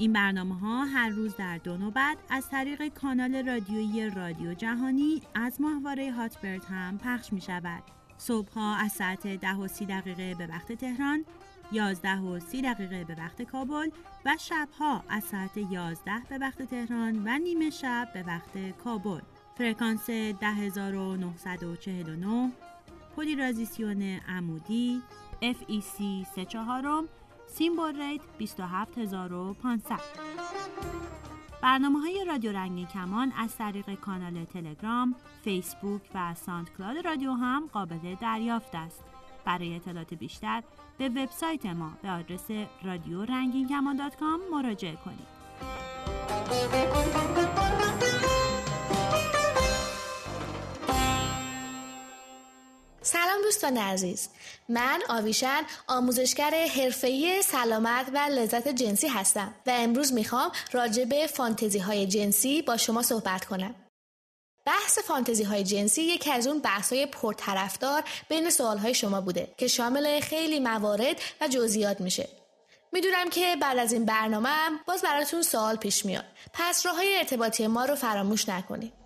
این برنامه ها هر روز در دو نوبت از طریق کانال رادیویی رادیو جهانی از ماهواره هاتبرد هم پخش می شود. صبح ها از ساعت 10 و 30 دقیقه به وقت تهران 11 و 30 دقیقه به وقت کابل و شبها از ساعت 11 به وقت تهران و نیمه شب به وقت کابل فرکانس 10949 پولیرازیسیون عمودی FEC 34 symbol rate 27500 برنامه های رادیو رنگین کمان از طریق کانال تلگرام، فیسبوک و SoundCloud رادیو هم قابل دریافت است. برای اطلاعات بیشتر به وبسایت ما به آدرس رادیو رنگین مراجعه کنید. سلام دوستان عزیز. من آویشن آموزشگر حرفه‌ای سلامت و لذت جنسی هستم و امروز می‌خوام راجع به فانتزی های جنسی با شما صحبت کنم. بحث فانتزی های جنسی یکی از اون بحث های پرطرفدار بین سوال های شما بوده که شامل خیلی موارد و جزئیات میشه. می‌دونم که بعد از این برنامه باز براتون سوال پیش میاد. پس راه های ارتباطی ما رو فراموش نکنید.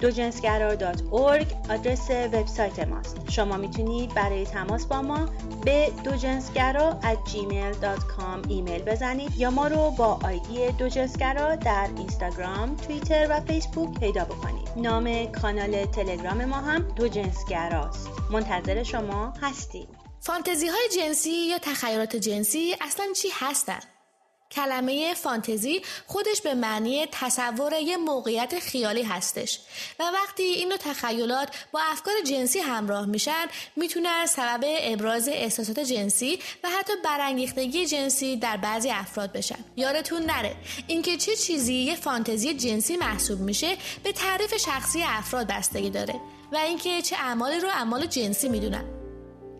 دوجنسگرا.org آدرس وبسایت ماست. شما می‌تونید برای تماس با ما به دوجنسگرا gmail.com ایمیل بزنید یا ما رو با آیدی دوجنسگرا در اینستاگرام، توییتر و فیسبوک پیدا بکنید. نام کانال تلگرام ما هم دوجنسگراست. منتظر شما هستیم. فانتزی های جنسی یا تخیلات جنسی اصلا چی هستند؟ کلمه فانتزی خودش به معنی تصور یه موقعیت خیالی هستش. و وقتی این تخیلات با افکار جنسی همراه میشن می‌تونن سبب ابراز احساسات جنسی و حتی برانگیختگی جنسی در بعضی افراد بشن. یادتون نره اینکه چه چیزی یه فانتزی جنسی محسوب میشه به تعریف شخصی افراد بستگی داره و اینکه چه اعمالی رو اعمال جنسی می‌دونن.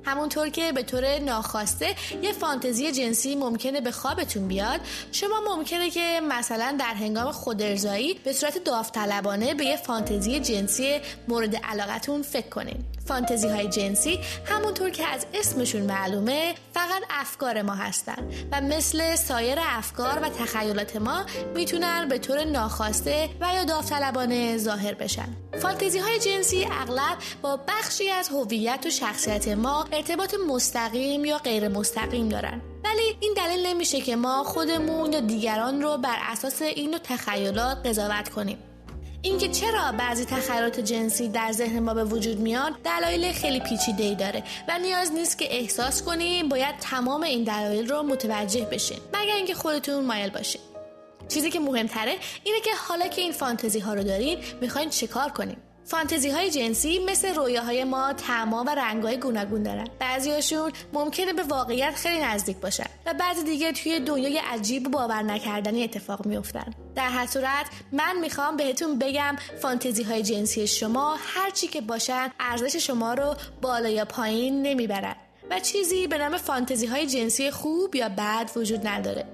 همونطور که به طور ناخواسته یه فانتزی جنسی ممکنه به خوابتون بیاد شما ممکنه که مثلا در هنگام خودارضایی به صورت داوطلبانه به یه فانتزی جنسی مورد علاقتون فکر کنین. فانتزی های جنسی همونطور که از اسمشون معلومه فقط افکار ما هستن و مثل سایر افکار و تخیلات ما می‌تونن به طور ناخواسته و یا داوطلبانه ظاهر بشن. فانتزی های جنسی اغلب با بخشی از هویت و شخصیت ما ارتباط مستقیم یا غیر مستقیم دارن. ولی این دلیل نمیشه که ما خودمون یا دیگران رو بر اساس این تخیلات قضاوت کنیم. اینکه چرا بعضی تخیلات جنسی در ذهن ما به وجود میان دلایل خیلی پیچیده ای داره و نیاز نیست که احساس کنیم باید تمام این دلایل رو متوجه بشین مگر اینکه خودتون مایل باشین. چیزی که مهمتره اینه که حالا که این فانتزی ها رو دارین می‌خواین چیکار کنیم؟ فانتزی های جنسی مثل رویاهای ما تعما و رنگهای گوناگون دارن. بعضیاشون ممکنه به واقعیت خیلی نزدیک باشن و بعضی دیگه توی دنیای عجیب و باور نکردنی اتفاق میافتن. در هر صورت من می‌خوام بهتون بگم فانتزی های جنسی شما هرچی که باشن ارزش شما رو بالا یا پایین نمی‌برن و چیزی به نام فانتزی های جنسی خوب یا بد وجود نداره.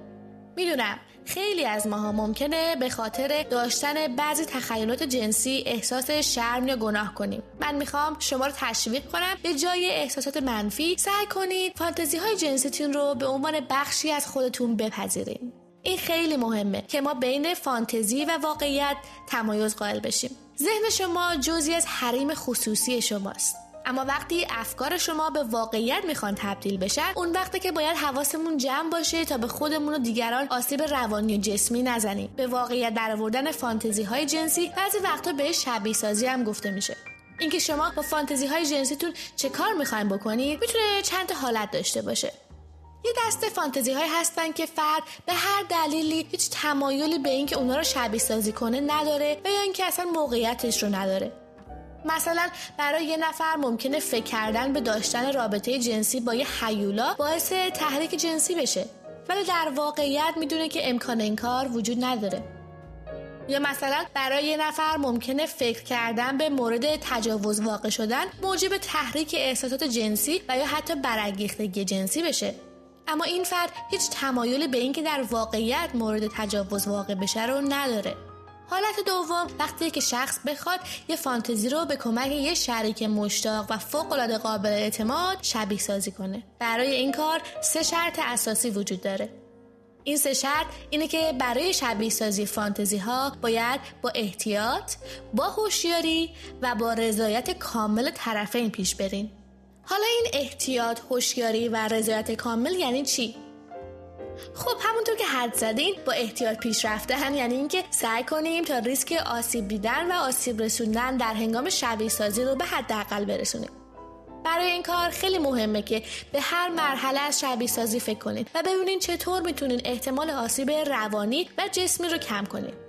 می‌دونم خیلی از ماها ممکنه به خاطر داشتن بعضی تخیلات جنسی احساس شرم یا گناه کنیم. من می‌خوام شما رو تشویق کنم به جای احساسات منفی سعی کنید فانتزی های جنسیتون رو به عنوان بخشی از خودتون بپذیرید این خیلی مهمه که ما بین فانتزی و واقعیت تمایز قائل بشیم. ذهن شما جزی از حریم خصوصی شماست. اما وقتی افکار شما به واقعیت می‌خوان تبدیل بشن اون وقتی که باید حواسمون جمع باشه تا به خودمون و دیگران آسیب روانی و جسمی نزنیم. به واقعیت درآوردن فانتزی های جنسی بعضی وقتا به شبیه سازی هم گفته میشه. اینکه شما با فانتزی های جنسیتون چه کار می‌خواین بکنید می‌تونه چند حالت داشته باشه. یه دسته فانتزی های هستن که فرد به هر دلیلی هیچ تمایلی به اینکه اونا رو شبیه سازی کنه نداره و یا اینکه اصلا موقعیتش رو نداره. مثلا برای یه نفر ممکنه فکر کردن به داشتن رابطه جنسی با یه حیولا باعث تحریک جنسی بشه. ولی در واقعیت می‌دونه که امکان این کار وجود نداره. یا مثلا برای یه نفر ممکنه فکر کردن به مورد تجاوز واقع شدن موجب تحریک احساسات جنسی و یا حتی برانگیختگی جنسی بشه. اما این فرد هیچ تمایلی به اینکه در واقعیت مورد تجاوز واقع بشه رو نداره. حالت دوم وقتی که شخص بخواد یه فانتزی رو به کمک یه شریک مشتاق و فوق العاده قابل اعتماد شبیه سازی کنه برای این کار سه شرط اساسی وجود داره این سه شرط اینه که برای شبیه سازی فانتزی ها باید با احتیاط، با هوشیاری و با رضایت کامل طرفین پیش برین. حالا این احتیاط، هوشیاری و رضایت کامل یعنی چی؟ خب همونطور که حد زدین با احتیاط پیش رفتن یعنی اینکه سعی کنیم تا ریسک آسیب دیدن و آسیب رسوندن در هنگام شبیه سازی رو به حداقل برسونیم. برای این کار خیلی مهمه که به هر مرحله از شبیه سازی فکر کنید و ببینید چطور می‌تونین احتمال آسیب روانی و جسمی رو کم کنید.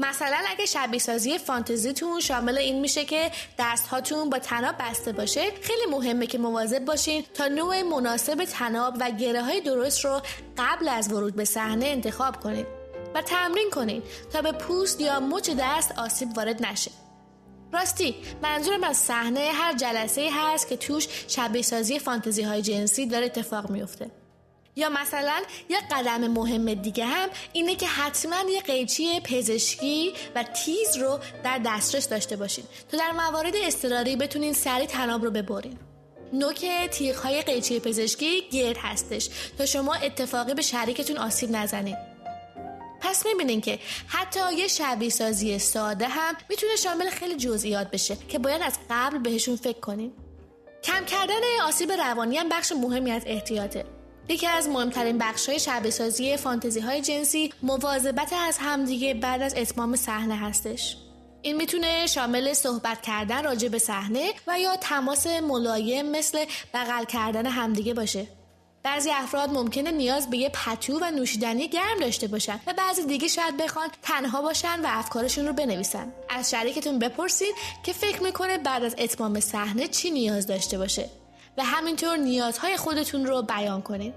مثلا اگه شبیه سازی فانتزیتون شامل این میشه که دست هاتون با تناب بسته باشه خیلی مهمه که مواظب باشین تا نوع مناسب تناب و گره های درست رو قبل از ورود به صحنه انتخاب کنید و تمرین کنید تا به پوست یا مچ دست آسیب وارد نشه. راستی منظورم از صحنه هر جلسه هست که توش شبیه سازی فانتزی های جنسی داره اتفاق میفته یا مثلا یه قدم مهم دیگه هم اینه که حتما یه قیچی پزشکی و تیز رو در دسترس داشته باشین. تا در موارد اضطراری بتونین سری تناب رو ببرین. نوک تیغ های قیچی پزشکی گرد هستش. تا شما اتفاقی به شریکتون آسیب نزنید پس می‌بینین که حتی یه شبیه سازی ساده هم می‌تونه شامل خیلی جزئیات بشه که باید از قبل بهشون فکر کنیم کم کردن آسیب روانی هم بخش مهمی از احتیاطه. یکی از مهمترین بخش های شبیه سازی فانتزی های جنسی مواظبت از همدیگه بعد از اتمام صحنه هستش. این می‌تونه شامل صحبت کردن راجع به صحنه و یا تماس ملایم مثل بغل کردن همدیگه باشه. بعضی افراد ممکنه نیاز به یه پتو و نوشیدنی گرم داشته باشن و بعضی دیگه شاید بخوان تنها باشن و افکارشون رو بنویسن. از شریکتون بپرسید که فکر می‌کنه بعد از اتمام صحنه چی نیاز داشته باشه. و همینطور نیازهای خودتون رو بیان کنید.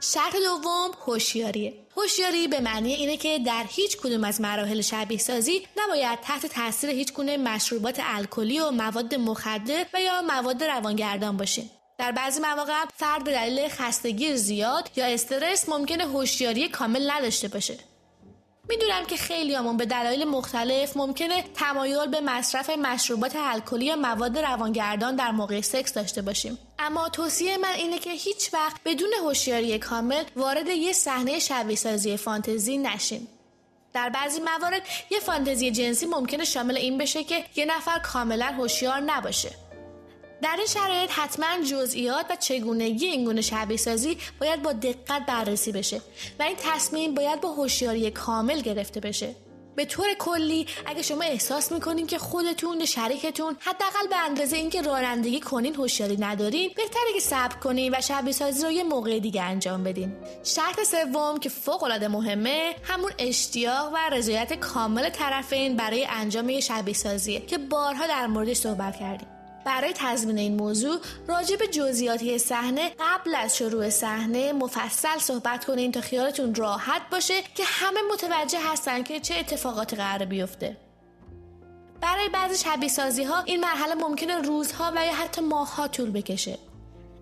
شرط دوم هوشیاریه. هوشیاری به معنی اینه که در هیچ کدوم از مراحل شبیه سازی نباید تحت تاثیر هیچ گونه مشروبات الکلی و مواد مخدر و یا مواد روانگردان باشین. در بعضی مواقع فرد به دلیل خستگی زیاد یا استرس ممکنه هوشیاری کامل نداشته باشه. می‌دونم که خیلی همون به دلایل مختلف ممکنه تمایل به مصرف مشروبات الکلی یا مواد روانگردان در موقع سکس داشته باشیم. اما توصیه من اینه که هیچ وقت بدون هوشیاری کامل وارد یه صحنه شبیه سازی فانتزی نشین در بعضی موارد یه فانتزی جنسی ممکنه شامل این بشه که یه نفر کاملا هوشیار نباشه. در این شرایط حتما جزئیات و چگونگی این گونه شبیه سازی باید با دقت بررسی بشه و این تصمیم باید با هوشیاری کامل گرفته بشه. به طور کلی اگه شما احساس می‌کنین که خودتون یا شریکتون حداقل به اندازه اینکه رانندگی کنین هوشیاری ندارین بهتره که صبر کنین و شبیه سازی رو یه موقع دیگه انجام بدین. شرط سوم که فوق العاده مهمه همون اشتیاق و رضایت کامل طرفین برای انجام یه شبیه سازیه که بارها در موردش صحبت کردیم. برای تضمین این موضوع راجع به جزئیاتی صحنه قبل از شروع صحنه مفصل صحبت کنین تا خیالتون راحت باشه که همه متوجه هستن که چه اتفاقاتی قرار بیفته. برای بعضی شبیه سازی ها این مرحله ممکنه روزها و یا حتی ماهها طول بکشه.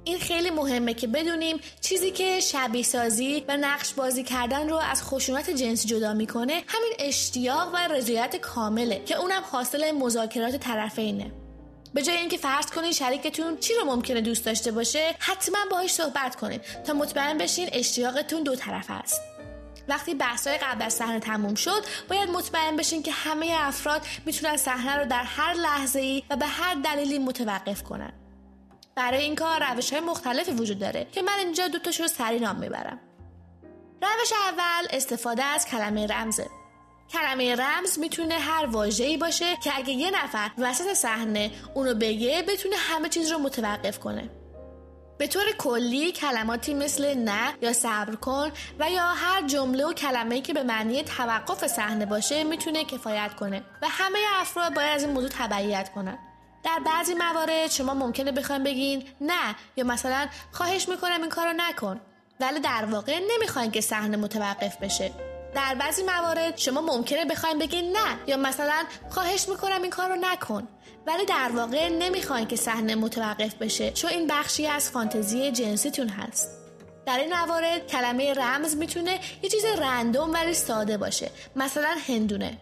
این خیلی مهمه که بدونیم چیزی که شبیه سازی و نقش بازی کردن رو از خشونت جنسی جدا می‌کنه همین اشتیاق و رضایت کامله که اونم حاصل مذاکرات طرفینه. به جای اینکه فرض کنین شریکتون چی رو ممکنه دوست داشته باشه حتما باهاش صحبت کنین تا مطمئن بشین اشتیاقتون دو طرف است. وقتی بحثای قبل از صحنه تموم شد باید مطمئن بشین که همه افراد می‌تونن صحنه رو در هر لحظه ای و به هر دلیلی متوقف کنن. برای این کار روش های مختلفی وجود داره که من اینجا دوتاش رو سری نام می‌برم. روش اول استفاده از کلمه رمزه. کلمه رمز می‌تونه هر واژه‌ای باشه که اگه یه نفر وسط صحنه اونو بگه بتونه همه چیز رو متوقف کنه. به طور کلی کلماتی مثل نه یا صبر کن و یا هر جمله و کلمه‌ای که به معنی توقف صحنه باشه می‌تونه کفایت کنه و همه افراد باید از این موضوع تبعیت کنن. در بعضی موارد شما ممکنه بخواین بگین نه یا مثلا خواهش می‌کنم این کارو نکن ولی در واقع نمی‌خواین که صحنه متوقف بشه. در بعضی موارد شما ممکنه بخواین بگین نه یا مثلا خواهش می‌کنم این کار رو نکن. ولی در واقع نمی‌خواین که صحنه متوقف بشه چون این بخشی از فانتزی جنسیتون هست. در این موارد کلمه رمز می‌تونه یه چیز رندوم ولی ساده باشه مثلا هندونه.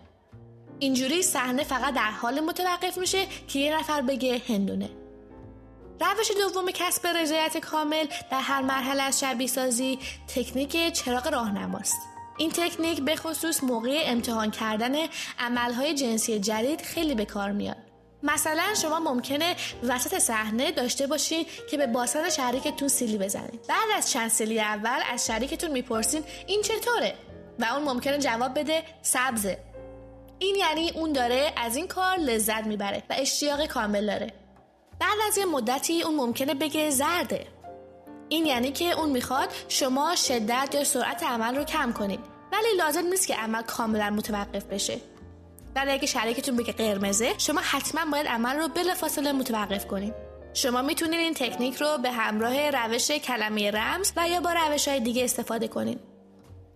اینجوری صحنه فقط در حال متوقف میشه که یه نفر بگه هندونه. روش دوم کسب رضایت کامل در هر مرحله از شبیه سازی تکنیک چراغ راهنماست. این تکنیک به خصوص موقع امتحان کردن عملهای جنسی جدید خیلی به کار میاد. مثلا شما ممکنه وسط صحنه داشته باشین که به باسن شریکتون سیلی بزنید بعد از چند سیلی اول از شریکتون می‌پرسین این چطوره؟ و اون ممکنه جواب بده سبزه. این یعنی اون داره از این کار لذت می‌بره و اشتیاق کامل داره. بعد از یه مدتی اون ممکنه بگه زرده. این یعنی که اون می‌خواد شما شدت یا سرعت عمل رو کم کنید. ولی لازم نیست که عمل کاملا متوقف بشه. ولی اگه شریکتون بگه قرمزه شما حتما باید عمل رو بلافاصله متوقف کنید. شما می‌تونید این تکنیک رو به همراه روش کلمه رمز و یا با روش های دیگه استفاده کنید.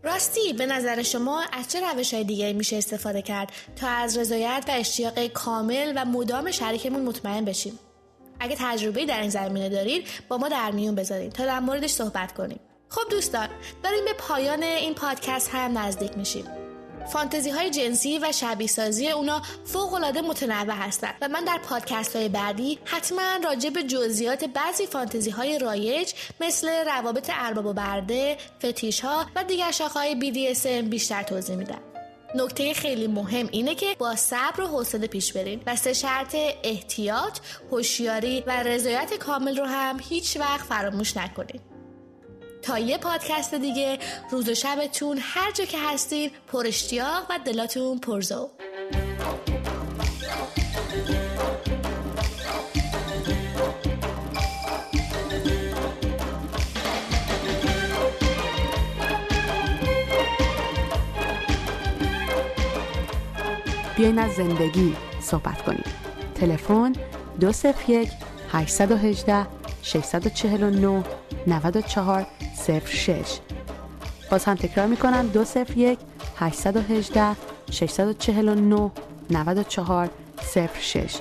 راستی به نظر شما از چه روش های دیگه میشه استفاده کرد تا از رضایت و اشتیاق کامل و مدام شریکمون مطمئن بشیم؟ اگه تجربه در این زمینه دارید با ما در میون بذارید تا در موردش صحبت کنیم خب دوستان داریم به پایان این پادکست هم نزدیک میشیم فانتزی های جنسی و شبیه سازی اونا فوق العاده متنوع هستند و من در پادکست های بعدی حتما راجع به جزئیات بعضی فانتزی های رایج مثل روابط ارباب و برده، فتیش ها و دیگر شاخه های BDSM بیشتر توضیح میدم. نکته خیلی مهم اینه که با صبر و حوصله پیش برین و سه شرط احتیاط، هوشیاری و رضایت کامل رو هم هیچ وقت فراموش نکنید. تا یه پادکست دیگه روز و شبتون هر جا که هستین پر اشتیاق و دلاتون پرزو بیاین از زندگی صحبت کنیم. تلفن 201 818 649 94 06 باز هم تکرار می‌کنم 201 818 649 94 06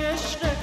حق هر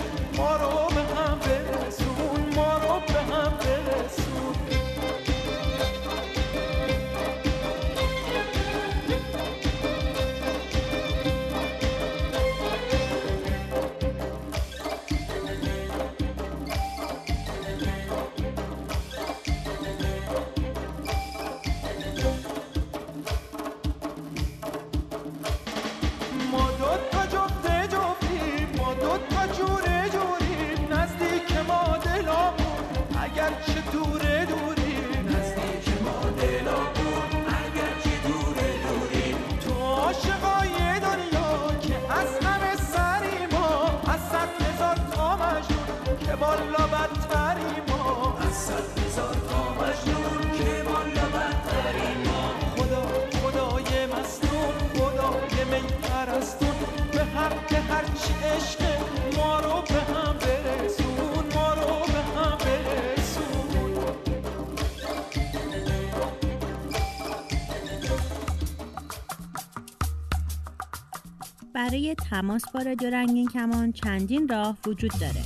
برای تماس با رادیو رنگین کمان چندین راه وجود داره.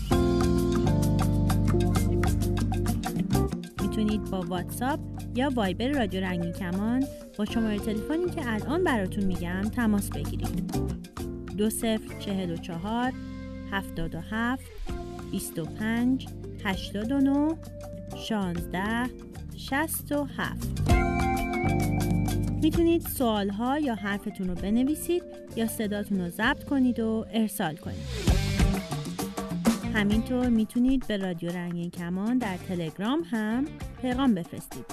می‌تونید با واتساپ یا وایبر رادیو رنگین کمان با شماره تلفنی که الان براتون میگم تماس بگیرید. دو صفر چهل و چهار هفتاد و هفت بیست و پنج هشتاد و نو شانزده شست و هفت. می‌تونید سوال ها یا حرفتون رو بنویسید یا صداتون رو ضبط کنید و ارسال کنید. همینطور می‌تونید به رادیو رنگین کمان در تلگرام هم پیغام بفرستید.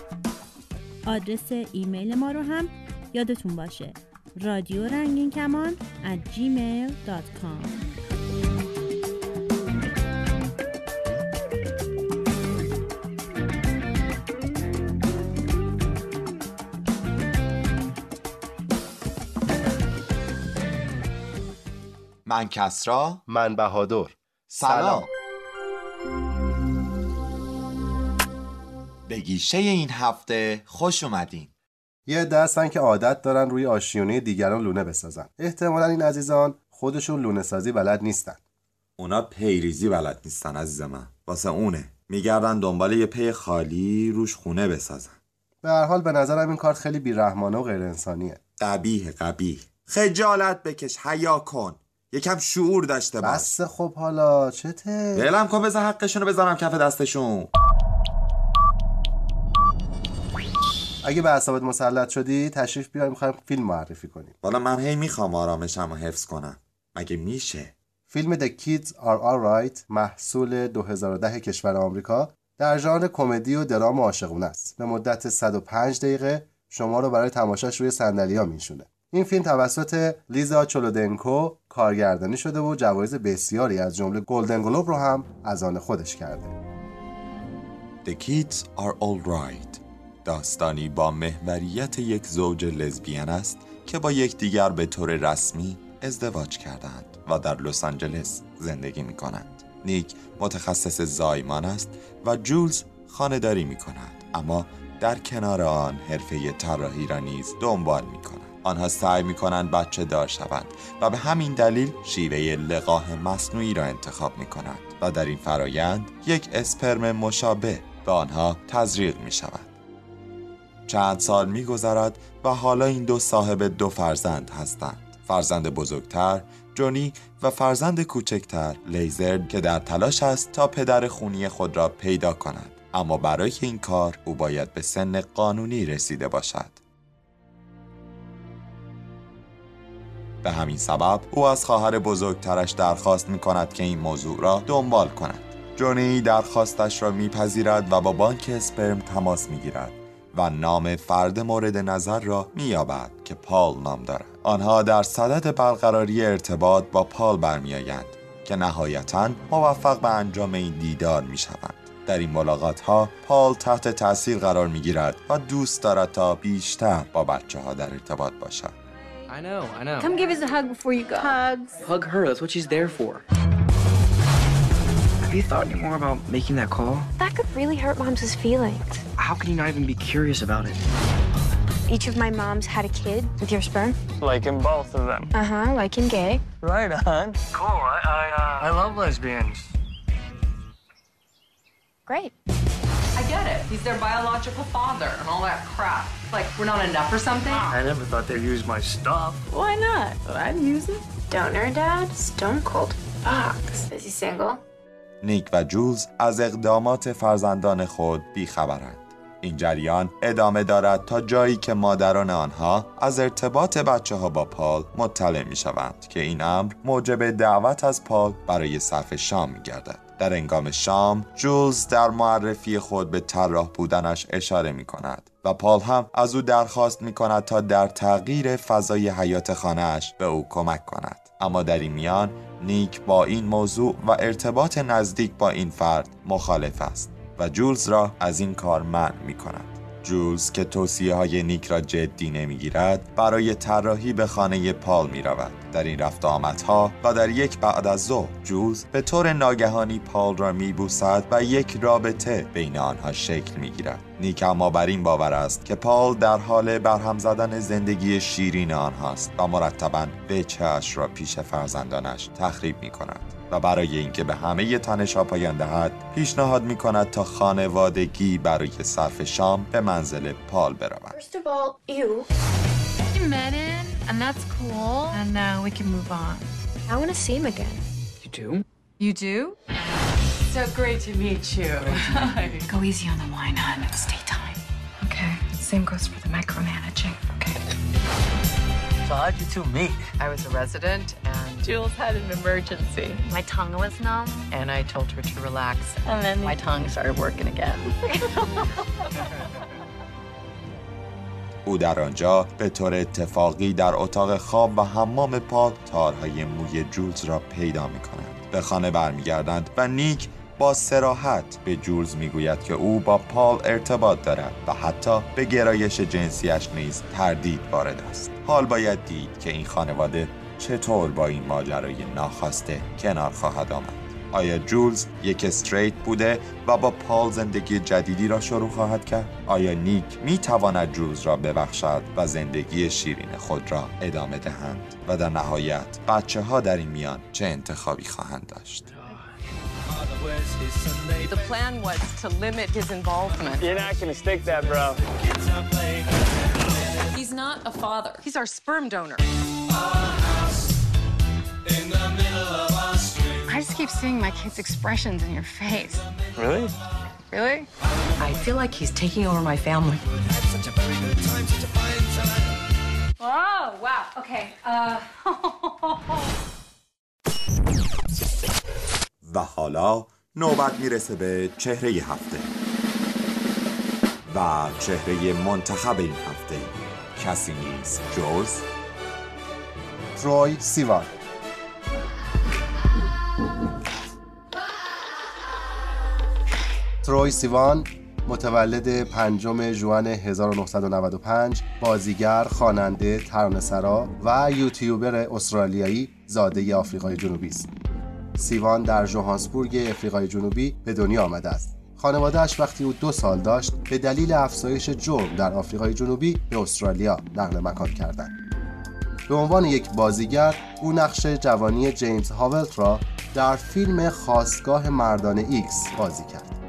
آدرس ایمیل ما رو هم یادتون باشه. رادیو رنگین کمان at gmail.com من کسرا. من بهادر. سلام. به گیشه این هفته خوش اومدین. یه دستن که عادت دارن روی آشیونه دیگران لونه بسازن. احتمالا این عزیزان خودشون لونه سازی بلد نیستن. اونا پیریزی بلد نیستن عزیز من. واسه اونه. میگردن دنبال یه پی خالی روش خونه بسازن. به هر حال به نظرم این کار خیلی بیرحمانه و غیر انسانیه قبیه قبیه. خجالت بکش حیا کن. یکم شعور داشته باش. بس خب حالا چته؟ ولم کن بذار حقشونو بذارم کف دستشون. اگه به اعصابت مسلط شدی تشریف بیار می‌خوایم فیلم معرفی کنیم. والا من هی می‌خوام آرامشم و حفظ کنم. مگه میشه؟ فیلم The Kids Are Alright محصول 2010 کشور آمریکا در ژانر کمدی و درام عاشقونه است. به مدت 105 دقیقه شما رو برای تماشاش روی صندلی‌ها میشونه. این فیلم توسط لیزا چولودنکو کارگردانی شده و جوایز بسیاری از جمله گلدن گلوب رو هم از آن خودش کرده The Kids Are Alright داستانی با محوریت یک زوج لزبیان است که با یکدیگر به طور رسمی ازدواج کردند و در لس آنجلس زندگی می کنند. نیک متخصص زایمان است و جولز خانهداری می کند اما در کنار آن حرفه طراحی را نیز دنبال می کند. آنها سعی می کنند بچه دار شوند و به همین دلیل شیوه لقاح مصنوعی را انتخاب می کنند و در این فرایند یک اسپرم مشابه به آنها تزریق می شود. چند سال می گذرد و حالا این دو صاحب دو فرزند هستند. فرزند بزرگتر جونی و فرزند کوچکتر لیزر که در تلاش است تا پدر خونی خود را پیدا کند اما برای این کار او باید به سن قانونی رسیده باشد به همین سبب او از خواهر بزرگترش درخواست می کند که این موضوع را دنبال کند. جونی درخواستش را میپذیرد و با بانک اسپرم تماس می‌گیرد و نام فرد مورد نظر را مییابد که پال نام دارد. آنها در صدد برقراری ارتباط با پال برمیآیند که نهایتا موفق به انجام این دیدار می‌شوند. در این ملاقات ها پال تحت تاثیر قرار می گیرد و دوست دارد تا بیشتر با بچه ها در ارتباط باشد. I know, I know. Come give us a hug before you go. Hugs. Hug her, that's what she's there for. Have you thought any more about making that call? That could really hurt mom's feelings. How can you not even be curious about it? Each of my moms had a kid with your sperm. Liking both of them. Uh huh, like in gay. Right on. Cool. I I, uh, I love lesbians. Great. I get it. He's their biological father and all that crap. Like, we're not enough or something? I never thought they'd use my stuff. Why not? I'd use it. Donor dad? Stone cold fox. Is he single? نیک و جولز از اقدامات فرزندان خود بیخبرند. این جریان ادامه دارد تا جایی که مادران آنها از ارتباط بچه ها با پال مطلع می شوند که این امر موجب دعوت از پال برای صرف شام می گردد. در انگام شام جولز در معرفی خود به طراح بودنش اشاره می کند و پال هم از او درخواست می کند تا در تغییر فضای حیات خانهاش به او کمک کند. اما در این میان نیک با این موضوع و ارتباط نزدیک با این فرد مخالف است و جولز را از این کار منع می کند جولز که توصیه های نیک را جدی نمی گیرد برای طراحی به خانه پال می رود در این رفت آمدها و در یک بعد از ظهر جوز به طور ناگهانی پال را میبوسد و یک رابطه بین آنها شکل می‌گیرد نیک اما بر این باور است که پال در حال برهم زدن زندگی شیرین آنهاست و مرتبا بچهاش را پیش فرزندانش تخریب می کند و برای اینکه به همه تنشها پایان دهد پیشنهاد می کند تا خانوادگی برای صرف شام به منزل پال بروند First of all, you. We met in, and that's cool. And now we can move on. I want to see him again. You do? You do? So great to meet you. Go easy on the wine, hon. It's daytime. Okay. Same goes for the micromanaging. Okay. So how'd you two meet? I was a resident and Jules had an emergency. My tongue was numb, And I told her to relax. and then My tongue started working again. او در آنجا به طور اتفاقی در اتاق خواب و حمام پال تارهای موی جولز را پیدا می کنند. به خانه برمیگردند و نیک با سراحت به جولز می‌گوید که او با پال ارتباط دارد و حتی به گرایش جنسیش نیز تردید وارد است حال باید دید که این خانواده چطور با این ماجرای ناخواسته کنار خواهد آمد آیا جولز یک استریت بوده و با پال زندگی جدیدی را شروع خواهد کرد؟ آیا نیک می تواند جولز را ببخشد و زندگی شیرین خود را ادامه دهند؟ و در نهایت بچه ها در این میان چه انتخابی خواهند داشت؟ The plan was to limit his involvement. You're not gonna stick that, bro. He's not a father. He's our sperm donor. I just keep seeing my kids' expressions in your face. Really? Really? I feel like he's taking over my family. Oh, wow. Okay. Uh, و حالا نوبت میرسه به چهره هفته و چهره منتخب این هفته کسی نیست جز تروی سیوان تروی سیوان متولد پنجم ژوئن 1995 بازیگر، خواننده، ترانه‌سرا و یوتیوبر استرالیایی زاده آفریقای جنوبی است. سیوان در جوهانسبورگ آفریقای جنوبی به دنیا آمده است. خانوادهش وقتی او دو سال داشت به دلیل افزایش جرم در آفریقای جنوبی به استرالیا نقل مکان کردند. به عنوان یک بازیگر او نقش جوانی جیمز هاولت را در فیلم خاستگاه مردان ایکس بازی کرد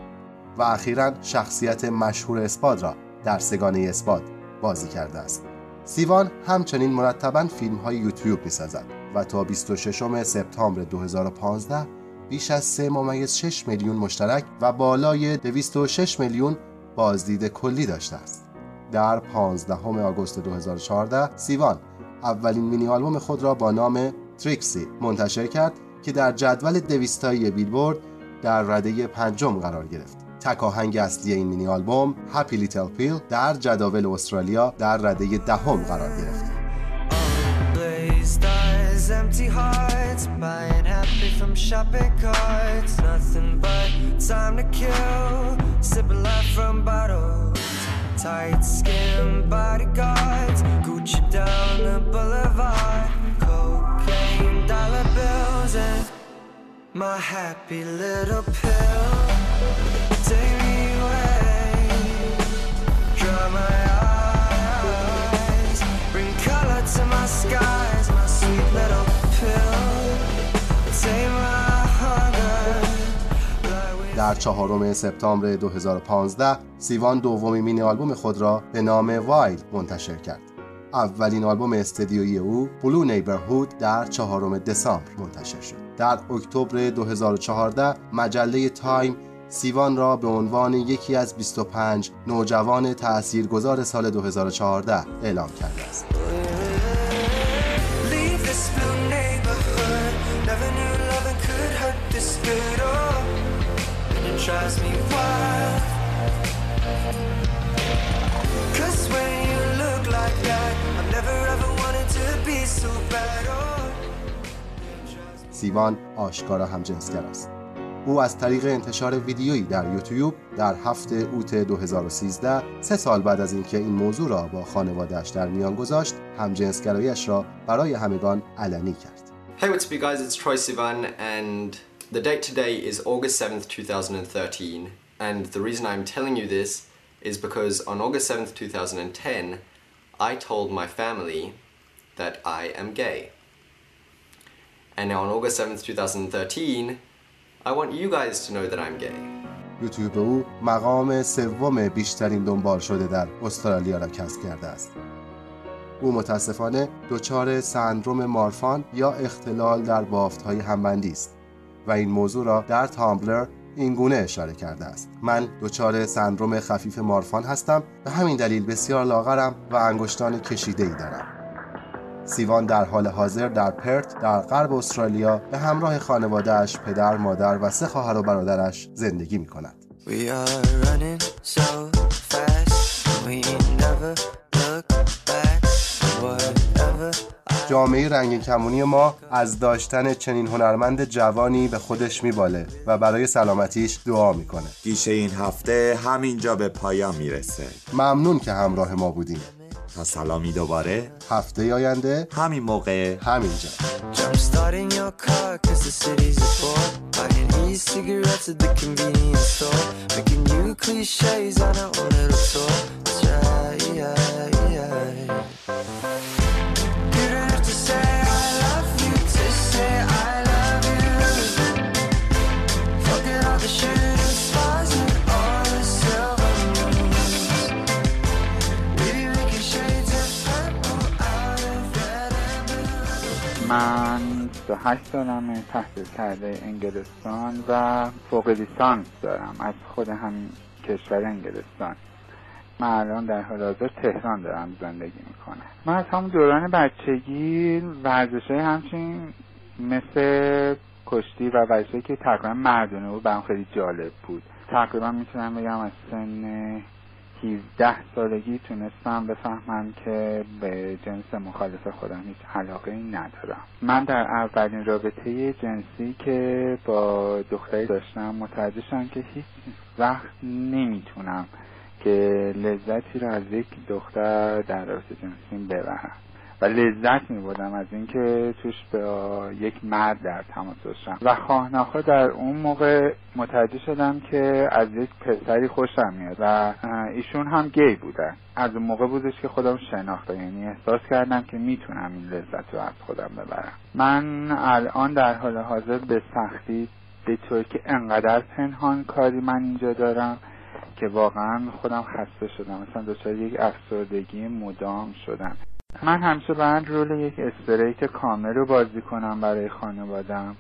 و اخیرا شخصیت مشهور اسپاد را در سه‌گانه اسپاد بازی کرده است. سیوان همچنین مرتبا فیلم های یوتیوب می سازد و تا 26 سپتامبر 2015 بیش از 3 ممیز 6 میلیون مشترک و بالای 206 میلیون بازدید کلی داشته است. در 15 آگوست 2014 سیوان اولین مینی آلبوم خود را با نام تریکسی منتشر کرد که در جدول دویستایی بیلبورد در رده پنجم قرار گرفت. تک آهنگ اصلی این مینی آلبوم هپی لیتل پیل در جداول استرالیا در رده دهم قرار گرفت my happy little pill. در چهارم سپتامبر 2015 سیوان دومین مینی آلبوم خود را به نام Wild منتشر کرد. اولین آلبوم استدیویی او Blue Neighbourhood در چهارم دسامبر منتشر شد. در اکتبر 2014 مجله تایم سیوان را به عنوان یکی از 25 نوجوان تاثیرگذار سال 2014 اعلام کرده است. سیوان آشکارا هم جنسگر است. او از طریق انتشار ویدیویی در یوتیوب در هفته اوت 2013 سه سال بعد از اینکه این موضوع را با خانوادهش در میان گذاشت همجنسگراییش را برای همگان علنی کرد Hey, what's up, you guys? It's Troy Sivan, and the date today is August 7th, 2013. And the reason I'm telling you this is because on August 7th, 2010, I told my family that I am gay. And now on August 7th, 2013, I want you guys to know that I'm gay. یوتیوب او مقام سوم بیشترین دنبال شده در استرالیا را کسب کرده است. او متاسفانه دچار سندروم مارفان یا اختلال در بافتهای همبندی است و این موضوع را در تامبلر این گونه اشاره کرده است من دچار سندروم خفیف مارفان هستم به همین دلیل بسیار لاغرم و انگشتان کشیده ای دارم سیوان در حال حاضر در پرت در غرب استرالیا به همراه خانوادهش پدر، مادر و سه خواهر و برادرش زندگی می کند. جامعه رنگین کمونی ما از داشتن چنین هنرمند جوانی به خودش میباله و برای سلامتیش دعا می‌کنه. گیشه این هفته همینجا به پایان می‌رسه. ممنون که همراه ما بودیم. تا سلامی دوباره هفته آینده همین موقع همینجا Jump starting your car cause the city's a bore Buying e-cigarettes at the convenience store Making new cliches on our own little tour That's right, yeah, yeah 28 سالمه تحصیل کرده انگلستان و فوق لیسانس دارم. از خود همین کشور انگلستان. من الان در حال حاضر تهران دارم زندگی می‌کنم. من از همون دوران بچگی ورزش همچین مثل کشتی و ورزشی که تقریبا مردونه بود برام خیلی جالب بود. تقریبا می‌تونم بگم از سن 17 سالگی تونستم بفهمم که به جنس مخالف خودم هیچ علاقه ای ندارم. من در اولین رابطه جنسی که با دختری داشتم متوجه شدم که هیچ وقت نمی‌تونم که لذتی رو از یک دختر در رابطه جنسی ببرم. و لذت می بودم از اینکه توش با یک مرد در تماس باشم. و خواهناخوا در اون موقع متوجه شدم که از یک پسری خوشم میاد و ایشون هم گی بودن از اون موقع بودش که خودم شناختم یعنی احساس کردم که می‌تونم این لذت رو از خودم ببرم. من الان در حال حاضر به سختی به طور که انقدر پنهان کاری من اینجا دارم که واقعا خودم خسته شدم. مثلا دچار یک افسردگی مدام شدم. من همیشه باید رول یک استریت کامل رو بازی کنم برای خانوادم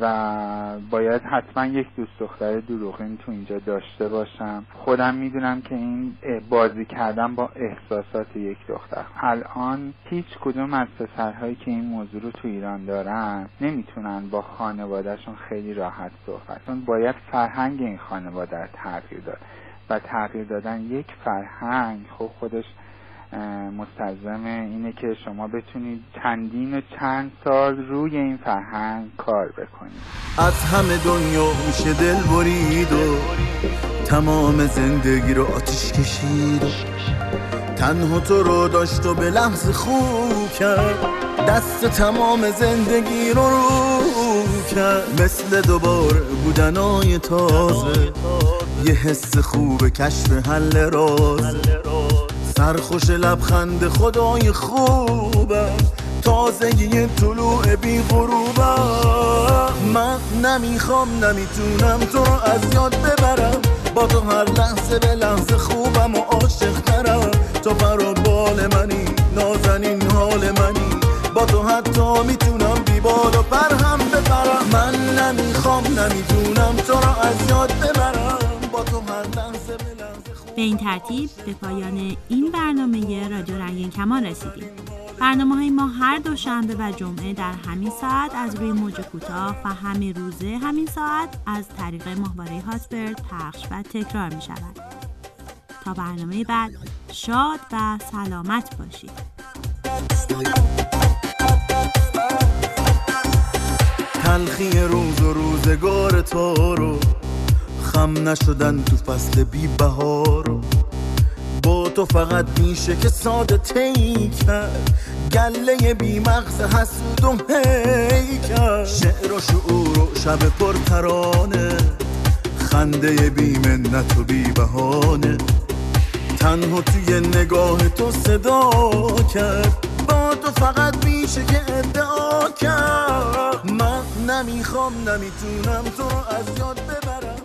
و باید حتما یک دوست دختر دروغین تو اینجا داشته باشم. خودم می‌دونم که این بازی کردن با احساسات یک دختر. الان هیچ کدوم از پسرهایی که این موضوع رو تو ایران دارن نمی‌تونن با خانوادهشون خیلی راحت صحبت چون باید فرهنگ این خانواده تغییر داد. و تغییر دادن یک فرهنگ خب خودش مستلزم اینه که شما بتونید چندین و چند سال روی این فرهنگ کار بکنید. از همه دنیا میشه دل برید و تمام زندگی رو آتیش کشید. تنها تو رو داشت و به لحظه خوب کرد. دست تمام زندگی رو رو کرد. مثل دوباره بودنای تازه. یه حس خوب کشف حل راز. سرخوش لبخند خدای خوبم. تازگی طلوع بی غروبم. من نمی‌خوام نمی‌تونم تو رو از یاد ببرم. با تو هر لحظه به لحظه خوبم و عاشق ترم. تو پر بال منی نازنین حال منی. با تو حتی می‌تونم بی بال و پر هم بپرم من نمی‌خوام نمی‌تونم تو رو از یاد ببرم. به این ترتیب به پایان این برنامه رادیو رنگین کمان رسیدیم. برنامه های ما هر دوشنبه و جمعه در همین ساعت از روی موج کوتاه و همه روزه همین ساعت از طریق ماهواره هاتبرد پخش و تکرار می شود. تا برنامه بعد شاد و سلامت باشید. تلخی روز و روزگار تو رو خم نشدن تو فصل بی بهارو با تو فقط میشه که ساده تی کرد گله بی مغز حسود و هی کرد. شعر و شعور و شب پر ترانه خنده بی منت و بی بهانه تنها توی نگاه تو صدا کرد. با تو فقط میشه که ادعا کرد. من نمی‌خوام نمی‌تونم تو رو از یاد ببرم.